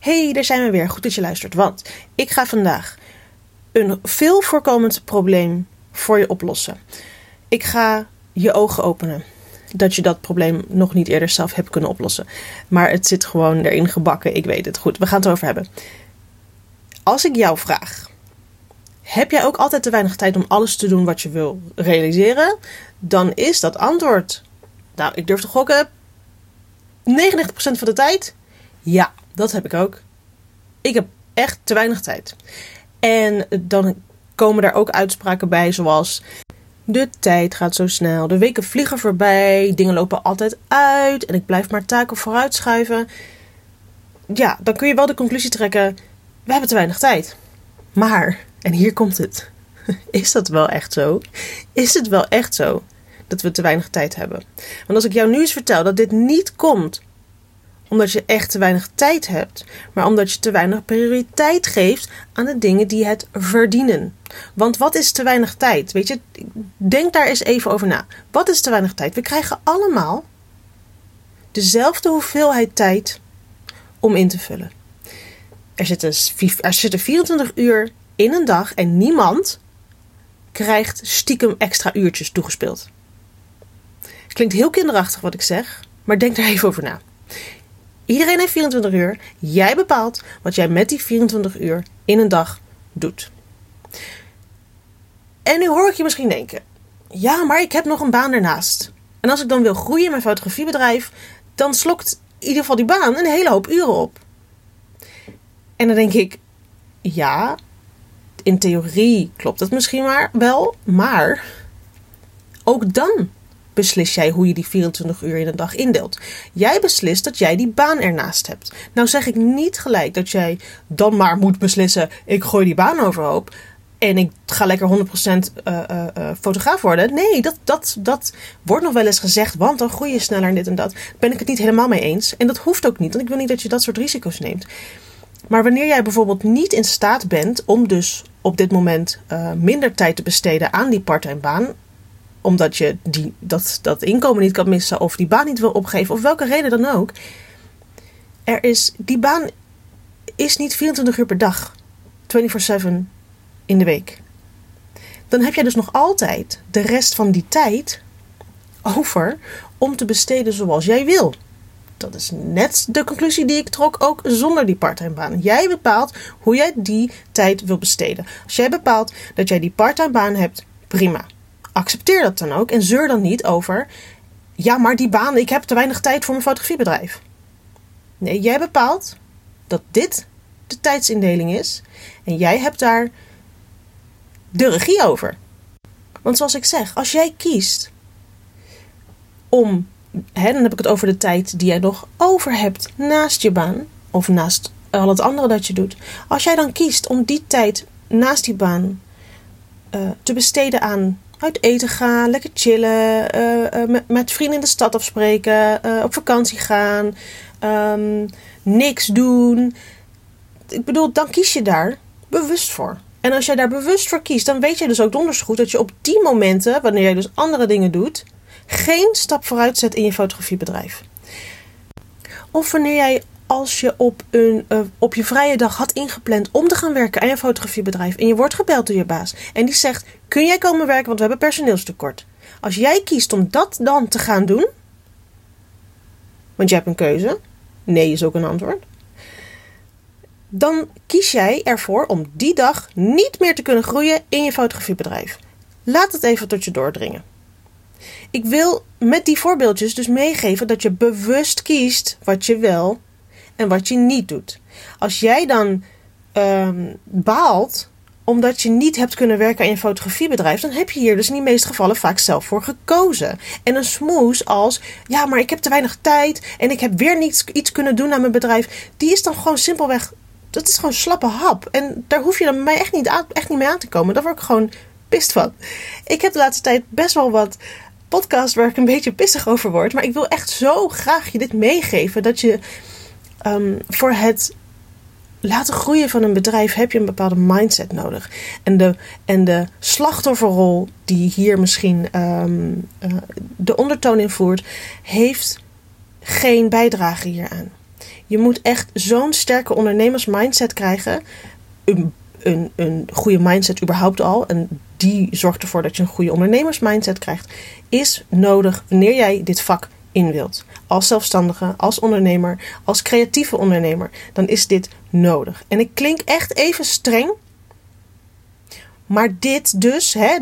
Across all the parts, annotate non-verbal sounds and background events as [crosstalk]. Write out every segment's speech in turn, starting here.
Hey, daar zijn we weer. Goed dat je luistert. Want ik ga vandaag een veel voorkomend probleem voor je oplossen. Ik ga je ogen openen dat je dat probleem nog niet eerder zelf hebt kunnen oplossen. Maar het zit gewoon erin gebakken. Ik weet het. Goed, we gaan het erover hebben. Als ik jou vraag: heb jij ook altijd te weinig tijd om alles te doen wat je wil realiseren? Dan is dat antwoord. Nou, ik durf te gokken. 99% van de tijd. Ja, dat heb ik ook. Ik heb echt te weinig tijd. En dan komen daar ook uitspraken bij, zoals. De tijd gaat zo snel, de weken vliegen voorbij, dingen lopen altijd uit en ik blijf maar taken vooruitschuiven. Ja, dan kun je wel de conclusie trekken: we hebben te weinig tijd. Maar, en hier komt het: [laughs] is dat wel echt zo? Is het wel echt zo dat we te weinig tijd hebben? Want als ik jou nu eens vertel dat dit niet komt omdat je echt te weinig tijd hebt, maar omdat je te weinig prioriteit geeft aan de dingen die het verdienen. Want wat is te weinig tijd? Weet je, denk daar eens even over na. Wat is te weinig tijd? We krijgen allemaal dezelfde hoeveelheid tijd om in te vullen. Er zitten, er zitten 24 uur in een dag en niemand krijgt stiekem extra uurtjes toegespeeld. Klinkt heel kinderachtig wat ik zeg, maar denk daar even over na. Iedereen heeft 24 uur. Jij bepaalt wat jij met die 24 uur in een dag doet. En nu hoor ik je misschien denken: ja, maar ik heb nog een baan ernaast. En als ik dan wil groeien in mijn fotografiebedrijf, dan slokt in ieder geval die baan een hele hoop uren op. En dan denk ik: ja, in theorie klopt het misschien maar wel, maar ook dan beslis jij hoe je die 24 uur in een dag indeelt. Jij beslist dat jij die baan ernaast hebt. Nou zeg ik niet gelijk dat jij dan maar moet beslissen: ik gooi die baan overhoop. En ik ga lekker 100% uh, uh, uh, fotograaf worden. Nee, dat, dat, dat wordt nog wel eens gezegd. Want dan groei je sneller en dit en dat. Ben ik het niet helemaal mee eens. En dat hoeft ook niet. Want ik wil niet dat je dat soort risico's neemt. Maar wanneer jij bijvoorbeeld niet in staat bent om dus op dit moment minder tijd te besteden aan die parttime baan, omdat je die, dat, dat inkomen niet kan missen of die baan niet wil opgeven of welke reden dan ook. Er is, die baan is niet 24 uur per dag, 24/7 in de week. Dan heb jij dus nog altijd de rest van die tijd over om te besteden zoals jij wil. Dat is net de conclusie die ik trok, ook zonder die parttime baan. Jij bepaalt hoe jij die tijd wil besteden. Als jij bepaalt dat jij die parttime baan hebt, prima accepteer dat dan ook en zeur dan niet over. Ja, maar die baan, ik heb te weinig tijd voor mijn fotografiebedrijf. Nee, jij bepaalt dat dit de tijdsindeling is en jij hebt daar de regie over. Want zoals ik zeg, als jij kiest om, hè, dan heb ik het over de tijd die jij nog over hebt naast je baan of naast al het andere dat je doet. Als jij dan kiest om die tijd naast die baan uh, te besteden aan uit eten gaan, lekker chillen, uh, uh, met, vrienden in de stad afspreken, uh, op vakantie gaan, um, niks doen. Ik bedoel, dan kies je daar bewust voor. En als jij daar bewust voor kiest, dan weet je dus ook donders goed dat je op die momenten, wanneer jij dus andere dingen doet, geen stap vooruit zet in je fotografiebedrijf. Of wanneer jij als je op, een, uh, op je vrije dag had ingepland om te gaan werken aan je fotografiebedrijf en je wordt gebeld door je baas en die zegt: Kun jij komen werken, want we hebben personeelstekort. Als jij kiest om dat dan te gaan doen, want je hebt een keuze, nee is ook een antwoord, dan kies jij ervoor om die dag niet meer te kunnen groeien in je fotografiebedrijf. Laat het even tot je doordringen. Ik wil met die voorbeeldjes dus meegeven dat je bewust kiest wat je wel en wat je niet doet. Als jij dan um, baalt omdat je niet hebt kunnen werken aan je fotografiebedrijf, dan heb je hier dus in de meeste gevallen vaak zelf voor gekozen. En een smoes als, ja, maar ik heb te weinig tijd en ik heb weer niets, iets kunnen doen aan mijn bedrijf, die is dan gewoon simpelweg, dat is gewoon slappe hap. En daar hoef je dan mij echt niet, echt niet mee aan te komen. Daar word ik gewoon pist van. Ik heb de laatste tijd best wel wat podcasts waar ik een beetje pissig over word, maar ik wil echt zo graag je dit meegeven dat je um, voor het laten groeien van een bedrijf heb je een bepaalde mindset nodig. En de, en de slachtofferrol die hier misschien um, uh, de ondertoon in voert, heeft geen bijdrage hieraan. Je moet echt zo'n sterke ondernemersmindset krijgen. Een, een, een goede mindset überhaupt al. En die zorgt ervoor dat je een goede ondernemersmindset krijgt. Is nodig wanneer jij dit vak Als zelfstandige, als ondernemer, als creatieve ondernemer. Dan is dit nodig. En ik klink echt even streng. Maar dit dus, hè,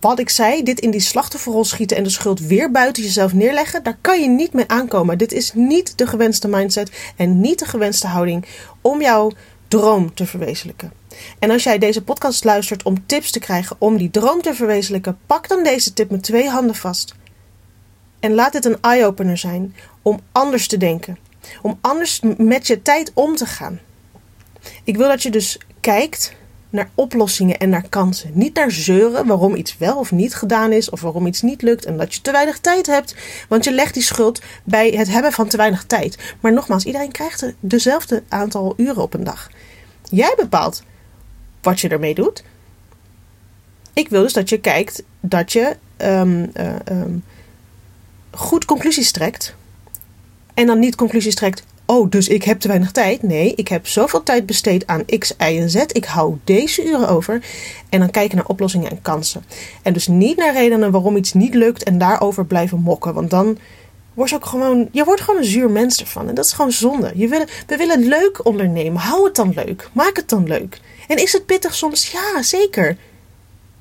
wat ik zei, dit in die slachtofferrol schieten en de schuld weer buiten jezelf neerleggen, daar kan je niet mee aankomen. Dit is niet de gewenste mindset en niet de gewenste houding om jouw droom te verwezenlijken. En als jij deze podcast luistert om tips te krijgen om die droom te verwezenlijken, pak dan deze tip met twee handen vast. En laat dit een eye-opener zijn om anders te denken. Om anders met je tijd om te gaan. Ik wil dat je dus kijkt naar oplossingen en naar kansen. Niet naar zeuren waarom iets wel of niet gedaan is of waarom iets niet lukt en dat je te weinig tijd hebt. Want je legt die schuld bij het hebben van te weinig tijd. Maar nogmaals, iedereen krijgt dezelfde aantal uren op een dag. Jij bepaalt wat je ermee doet. Ik wil dus dat je kijkt dat je ehm, eh, ehm, goed conclusies trekt. En dan niet conclusies trekt oh, dus ik heb te weinig tijd. Nee, ik heb zoveel tijd besteed aan X, Y en Z. Ik hou deze uren over. En dan kijken naar oplossingen en kansen. En dus niet naar redenen waarom iets niet lukt en daarover blijven mokken. Want dan word je ook gewoon, je wordt gewoon een zuur mens ervan. En dat is gewoon zonde. Je wil, we willen leuk ondernemen. Hou het dan leuk. Maak het dan leuk. En is het pittig soms? Ja, zeker.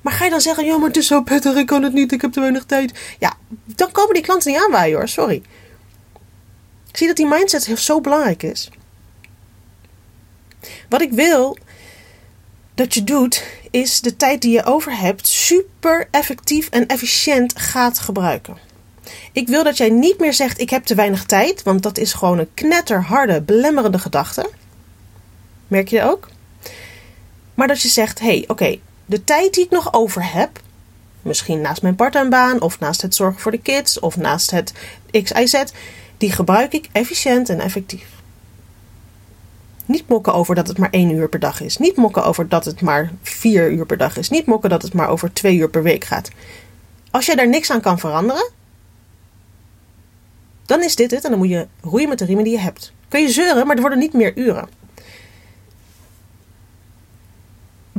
Maar ga je dan zeggen, ja, maar het is zo pittig, ik kan het niet, ik heb te weinig tijd. Ja, dan komen die klanten niet aanwaaien hoor, sorry. Zie dat die mindset zo belangrijk is. Wat ik wil dat je doet, is de tijd die je over hebt super effectief en efficiënt gaat gebruiken. Ik wil dat jij niet meer zegt: Ik heb te weinig tijd, want dat is gewoon een knetterharde, belemmerende gedachte. Merk je dat ook? Maar dat je zegt: Hé, hey, oké, de tijd die ik nog over heb, misschien naast mijn parttime of naast het zorgen voor de kids of naast het XIZ, die gebruik ik efficiënt en effectief. Niet mokken over dat het maar één uur per dag is. Niet mokken over dat het maar vier uur per dag is. Niet mokken dat het maar over twee uur per week gaat. Als jij daar niks aan kan veranderen, dan is dit het en dan moet je roeien met de riemen die je hebt. Kun je zeuren, maar er worden niet meer uren.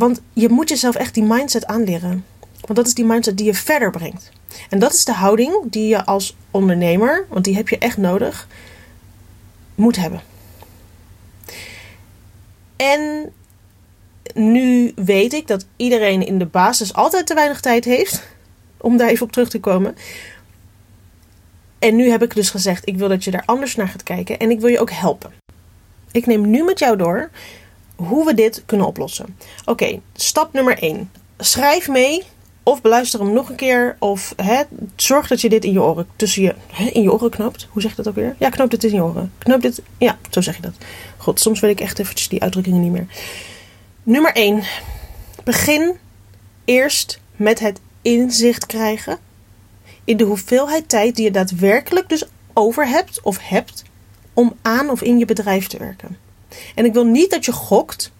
Want je moet jezelf echt die mindset aanleren. Want dat is die mindset die je verder brengt. En dat is de houding die je als ondernemer, want die heb je echt nodig, moet hebben. En nu weet ik dat iedereen in de basis altijd te weinig tijd heeft. Om daar even op terug te komen. En nu heb ik dus gezegd: ik wil dat je daar anders naar gaat kijken. En ik wil je ook helpen. Ik neem nu met jou door hoe we dit kunnen oplossen. Oké, stap nummer 1. Schrijf mee of beluister hem nog een keer. Of hè, zorg dat je dit in je oren, tussen je, hè, in je oren knoopt. Hoe zeg je dat ook weer? Ja, knoop dit in je oren. Knoop dit. Ja, zo zeg je dat. God, soms weet ik echt eventjes die uitdrukkingen niet meer. Nummer 1. Begin eerst met het inzicht krijgen in de hoeveelheid tijd die je daadwerkelijk dus over hebt of hebt om aan of in je bedrijf te werken. En ik wil niet dat je gokt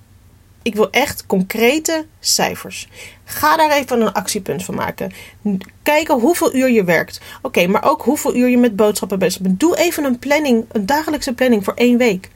ik wil echt concrete cijfers. Ga daar even een actiepunt van maken. Kijken hoeveel uur je werkt. Oké, maar ook hoeveel uur je met boodschappen bezig bent. Doe even een planning, een dagelijkse planning voor één week.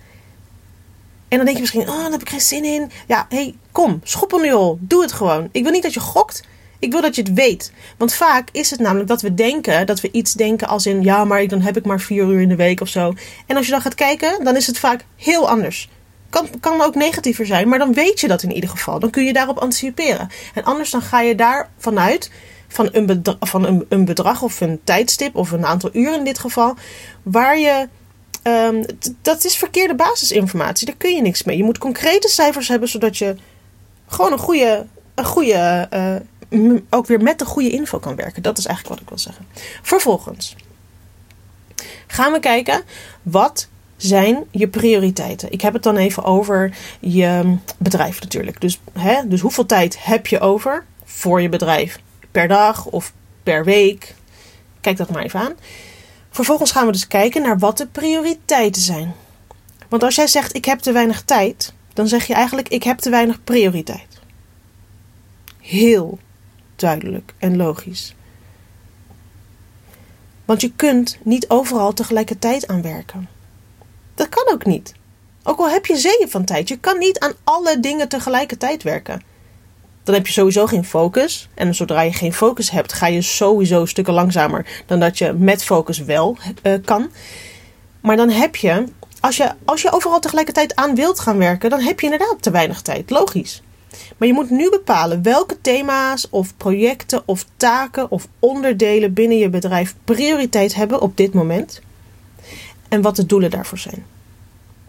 En dan denk je misschien, oh, daar heb ik geen zin in. Ja, hey, kom, schoppel nu al. Doe het gewoon. Ik wil niet dat je gokt. Ik wil dat je het weet. Want vaak is het namelijk dat we denken, dat we iets denken als in, ja, maar dan heb ik maar vier uur in de week of zo. En als je dan gaat kijken, dan is het vaak heel anders. Kan, kan ook negatiever zijn, maar dan weet je dat in ieder geval. Dan kun je daarop anticiperen. En anders dan ga je daar vanuit van een van een, een bedrag of een tijdstip of een aantal uren in dit geval, waar je. Um, dat is verkeerde basisinformatie. Daar kun je niks mee. Je moet concrete cijfers hebben, zodat je gewoon een goede, een goede uh, ook weer met de goede info kan werken. Dat is eigenlijk wat ik wil zeggen. Vervolgens gaan we kijken wat zijn je prioriteiten? Ik heb het dan even over je bedrijf natuurlijk. Dus, hè, dus hoeveel tijd heb je over voor je bedrijf? Per dag of per week? Kijk dat maar even aan. Vervolgens gaan we dus kijken naar wat de prioriteiten zijn. Want als jij zegt ik heb te weinig tijd, dan zeg je eigenlijk ik heb te weinig prioriteit. Heel duidelijk en logisch. Want je kunt niet overal tegelijkertijd aan werken. Dat kan ook niet. Ook al heb je zeeën van tijd, je kan niet aan alle dingen tegelijkertijd werken. Dan heb je sowieso geen focus. En zodra je geen focus hebt, ga je sowieso stukken langzamer dan dat je met focus wel uh, kan. Maar dan heb je als je, als je overal tegelijkertijd aan wilt gaan werken, dan heb je inderdaad te weinig tijd. Logisch. Maar je moet nu bepalen welke thema's of projecten of taken of onderdelen binnen je bedrijf prioriteit hebben op dit moment. En wat de doelen daarvoor zijn.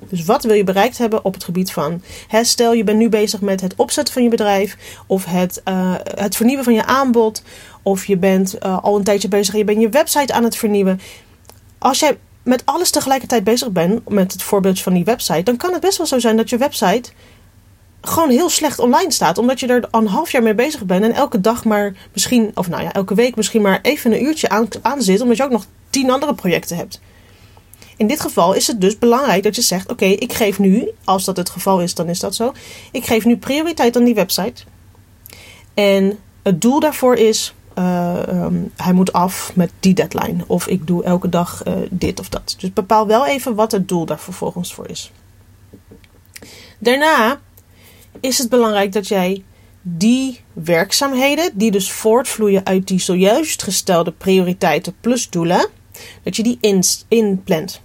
Dus wat wil je bereikt hebben op het gebied van, hè, stel je bent nu bezig met het opzetten van je bedrijf of het, uh, het vernieuwen van je aanbod of je bent uh, al een tijdje bezig en je bent je website aan het vernieuwen. Als jij met alles tegelijkertijd bezig bent, met het voorbeeld van die website, dan kan het best wel zo zijn dat je website gewoon heel slecht online staat. Omdat je er een half jaar mee bezig bent en elke dag maar misschien, of nou ja, elke week misschien maar even een uurtje aan, aan zit, omdat je ook nog tien andere projecten hebt. In dit geval is het dus belangrijk dat je zegt: Oké, ik geef nu, als dat het geval is, dan is dat zo. Ik geef nu prioriteit aan die website. En het doel daarvoor is uh, um, hij moet af met die deadline. Of ik doe elke dag uh, dit of dat. Dus bepaal wel even wat het doel daar vervolgens voor is. Daarna is het belangrijk dat jij die werkzaamheden, die dus voortvloeien uit die zojuist gestelde prioriteiten plus doelen, dat je die inplant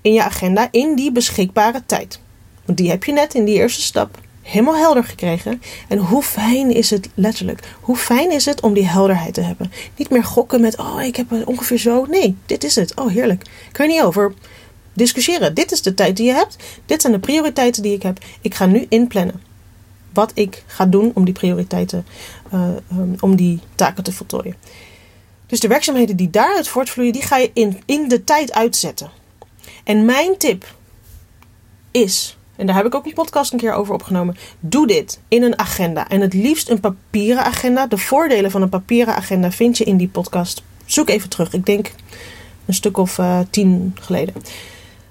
in je agenda in die beschikbare tijd. Want die heb je net in die eerste stap helemaal helder gekregen. En hoe fijn is het letterlijk? Hoe fijn is het om die helderheid te hebben? Niet meer gokken met, oh, ik heb ongeveer zo. Nee, dit is het. Oh, heerlijk. Kan je niet over discussiëren. Dit is de tijd die je hebt. Dit zijn de prioriteiten die ik heb. Ik ga nu inplannen wat ik ga doen om die prioriteiten, uh, um, om die taken te voltooien. Dus de werkzaamheden die daaruit voortvloeien, die ga je in, in de tijd uitzetten. En mijn tip is en daar heb ik ook een podcast een keer over opgenomen. Doe dit in een agenda. En het liefst een papieren agenda. De voordelen van een papieren agenda vind je in die podcast. Zoek even terug. Ik denk een stuk of uh, tien geleden.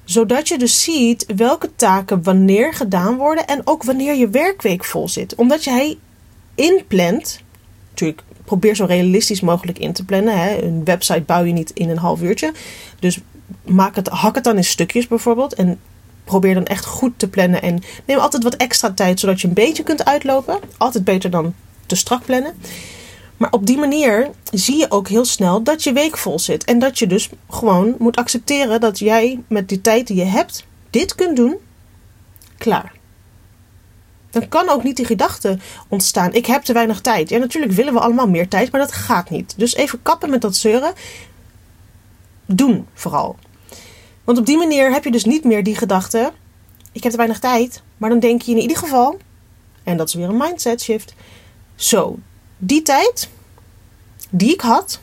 Zodat je dus ziet welke taken wanneer gedaan worden. En ook wanneer je werkweek vol zit. Omdat jij inplant. Natuurlijk, probeer zo realistisch mogelijk in te plannen. Hè. Een website bouw je niet in een half uurtje. Dus maak het, hak het dan in stukjes bijvoorbeeld. En probeer dan echt goed te plannen. En neem altijd wat extra tijd, zodat je een beetje kunt uitlopen. Altijd beter dan te strak plannen. Maar op die manier zie je ook heel snel dat je week vol zit. En dat je dus gewoon moet accepteren dat jij met die tijd die je hebt, dit kunt doen. Klaar. Dan kan ook niet die gedachte ontstaan: ik heb te weinig tijd. Ja, natuurlijk willen we allemaal meer tijd, maar dat gaat niet. Dus even kappen met dat zeuren. Doen vooral. Want op die manier heb je dus niet meer die gedachte: ik heb te weinig tijd. Maar dan denk je in ieder geval, en dat is weer een mindset shift. Zo, die tijd die ik had,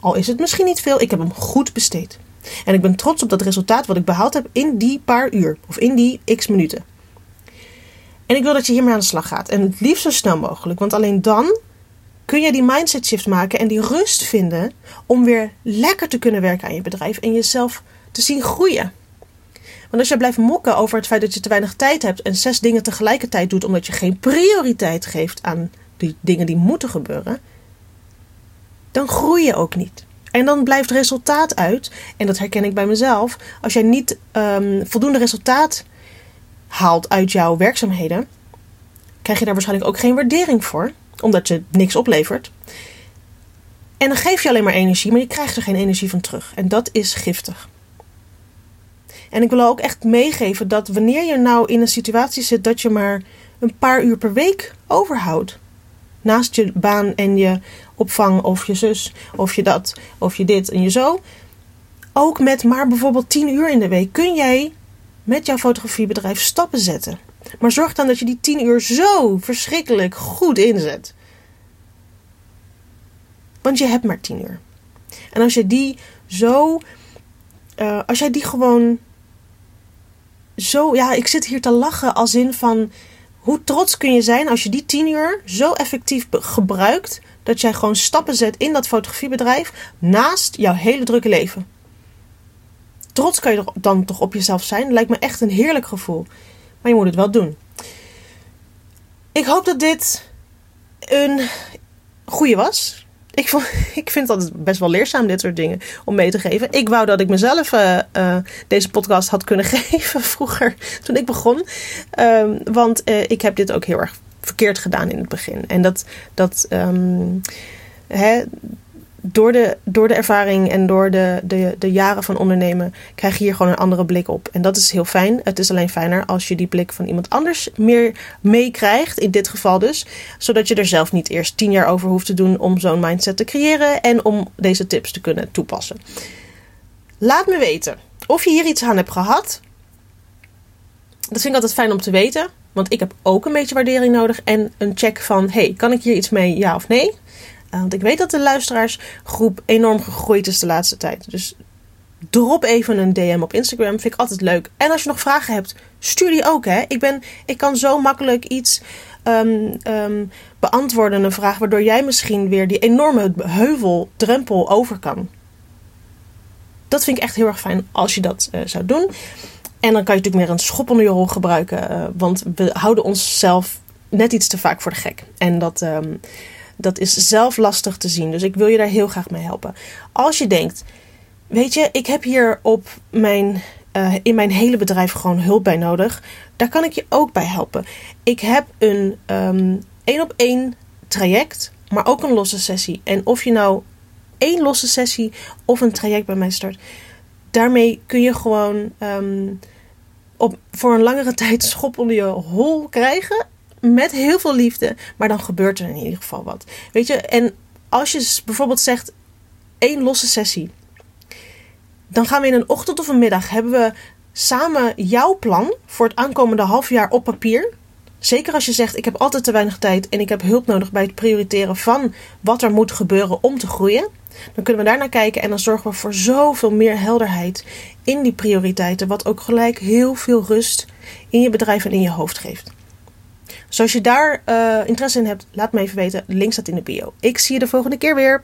al is het misschien niet veel, ik heb hem goed besteed. En ik ben trots op dat resultaat wat ik behaald heb in die paar uur of in die x minuten. En ik wil dat je hiermee aan de slag gaat. En het liefst zo snel mogelijk. Want alleen dan kun je die mindset shift maken en die rust vinden om weer lekker te kunnen werken aan je bedrijf en jezelf te zien groeien. Want als je blijft mokken over het feit dat je te weinig tijd hebt en zes dingen tegelijkertijd doet omdat je geen prioriteit geeft aan die dingen die moeten gebeuren, dan groei je ook niet. En dan blijft resultaat uit, en dat herken ik bij mezelf, als jij niet um, voldoende resultaat haalt uit jouw werkzaamheden, krijg je daar waarschijnlijk ook geen waardering voor, omdat je niks oplevert. En dan geef je alleen maar energie, maar je krijgt er geen energie van terug. En dat is giftig. En ik wil ook echt meegeven dat wanneer je nou in een situatie zit dat je maar een paar uur per week overhoudt. Naast je baan en je opvang of je zus of je dat of je dit en je zo. Ook met maar bijvoorbeeld 10 uur in de week kun jij met jouw fotografiebedrijf stappen zetten. Maar zorg dan dat je die 10 uur zo verschrikkelijk goed inzet. Want je hebt maar 10 uur. En als je die zo. Uh, als jij die gewoon zo, ja, ik zit hier te lachen als in van hoe trots kun je zijn als je die tien uur zo effectief gebruikt dat jij gewoon stappen zet in dat fotografiebedrijf naast jouw hele drukke leven. Trots kan je dan toch op jezelf zijn. lijkt me echt een heerlijk gevoel. Maar je moet het wel doen. Ik hoop dat dit een goede was. Ik, vond, [laughs] ik vind dat best wel leerzaam, dit soort dingen, om mee te geven. Ik wou dat ik mezelf uh, uh, deze podcast had kunnen [laughs] geven vroeger, toen ik begon. Um, want uh, ik heb dit ook heel erg verkeerd gedaan in het begin. En dat, dat um, hè, door, de, door de ervaring en door de, de, de jaren van ondernemen krijg je hier gewoon een andere blik op. En dat is heel fijn. Het is alleen fijner als je die blik van iemand anders meer meekrijgt. In dit geval dus. Zodat je er zelf niet eerst tien jaar over hoeft te doen om zo'n mindset te creëren en om deze tips te kunnen toepassen. Laat me weten of je hier iets aan hebt gehad. Dat vind ik altijd fijn om te weten. Want ik heb ook een beetje waardering nodig en een check van: hey, kan ik hier iets mee, ja of nee? Uh, want ik weet dat de luisteraarsgroep enorm gegroeid is de laatste tijd. Dus drop even een DM op Instagram. Vind ik altijd leuk. En als je nog vragen hebt, stuur die ook. Hè? Ik, ben, ik kan zo makkelijk iets um, um, beantwoorden, een vraag, waardoor jij misschien weer die enorme heuvel, drempel over kan. Dat vind ik echt heel erg fijn als je dat uh, zou doen. En dan kan je natuurlijk meer een schop onder je rol gebruiken. Uh, want we houden onszelf net iets te vaak voor de gek. En dat, um, dat is zelf lastig te zien. Dus ik wil je daar heel graag mee helpen. Als je denkt, weet je, ik heb hier op mijn, uh, in mijn hele bedrijf gewoon hulp bij nodig. Daar kan ik je ook bij helpen. Ik heb een um, één op één traject, maar ook een losse sessie. En of je nou één losse sessie of een traject bij mij start daarmee kun je gewoon um, op, voor een langere [laughs] tijd schop onder je hol krijgen. Met heel veel liefde. Maar dan gebeurt er in ieder geval wat. Weet je, en als je bijvoorbeeld zegt één losse sessie. Dan gaan we in een ochtend of een middag hebben we samen jouw plan voor het aankomende half jaar op papier. Zeker als je zegt: Ik heb altijd te weinig tijd en ik heb hulp nodig bij het prioriteren van wat er moet gebeuren om te groeien. Dan kunnen we daarnaar kijken en dan zorgen we voor zoveel meer helderheid in die prioriteiten, wat ook gelijk heel veel rust in je bedrijf en in je hoofd geeft. Dus als je daar uh, interesse in hebt, laat me even weten. Link staat in de bio. Ik zie je de volgende keer weer.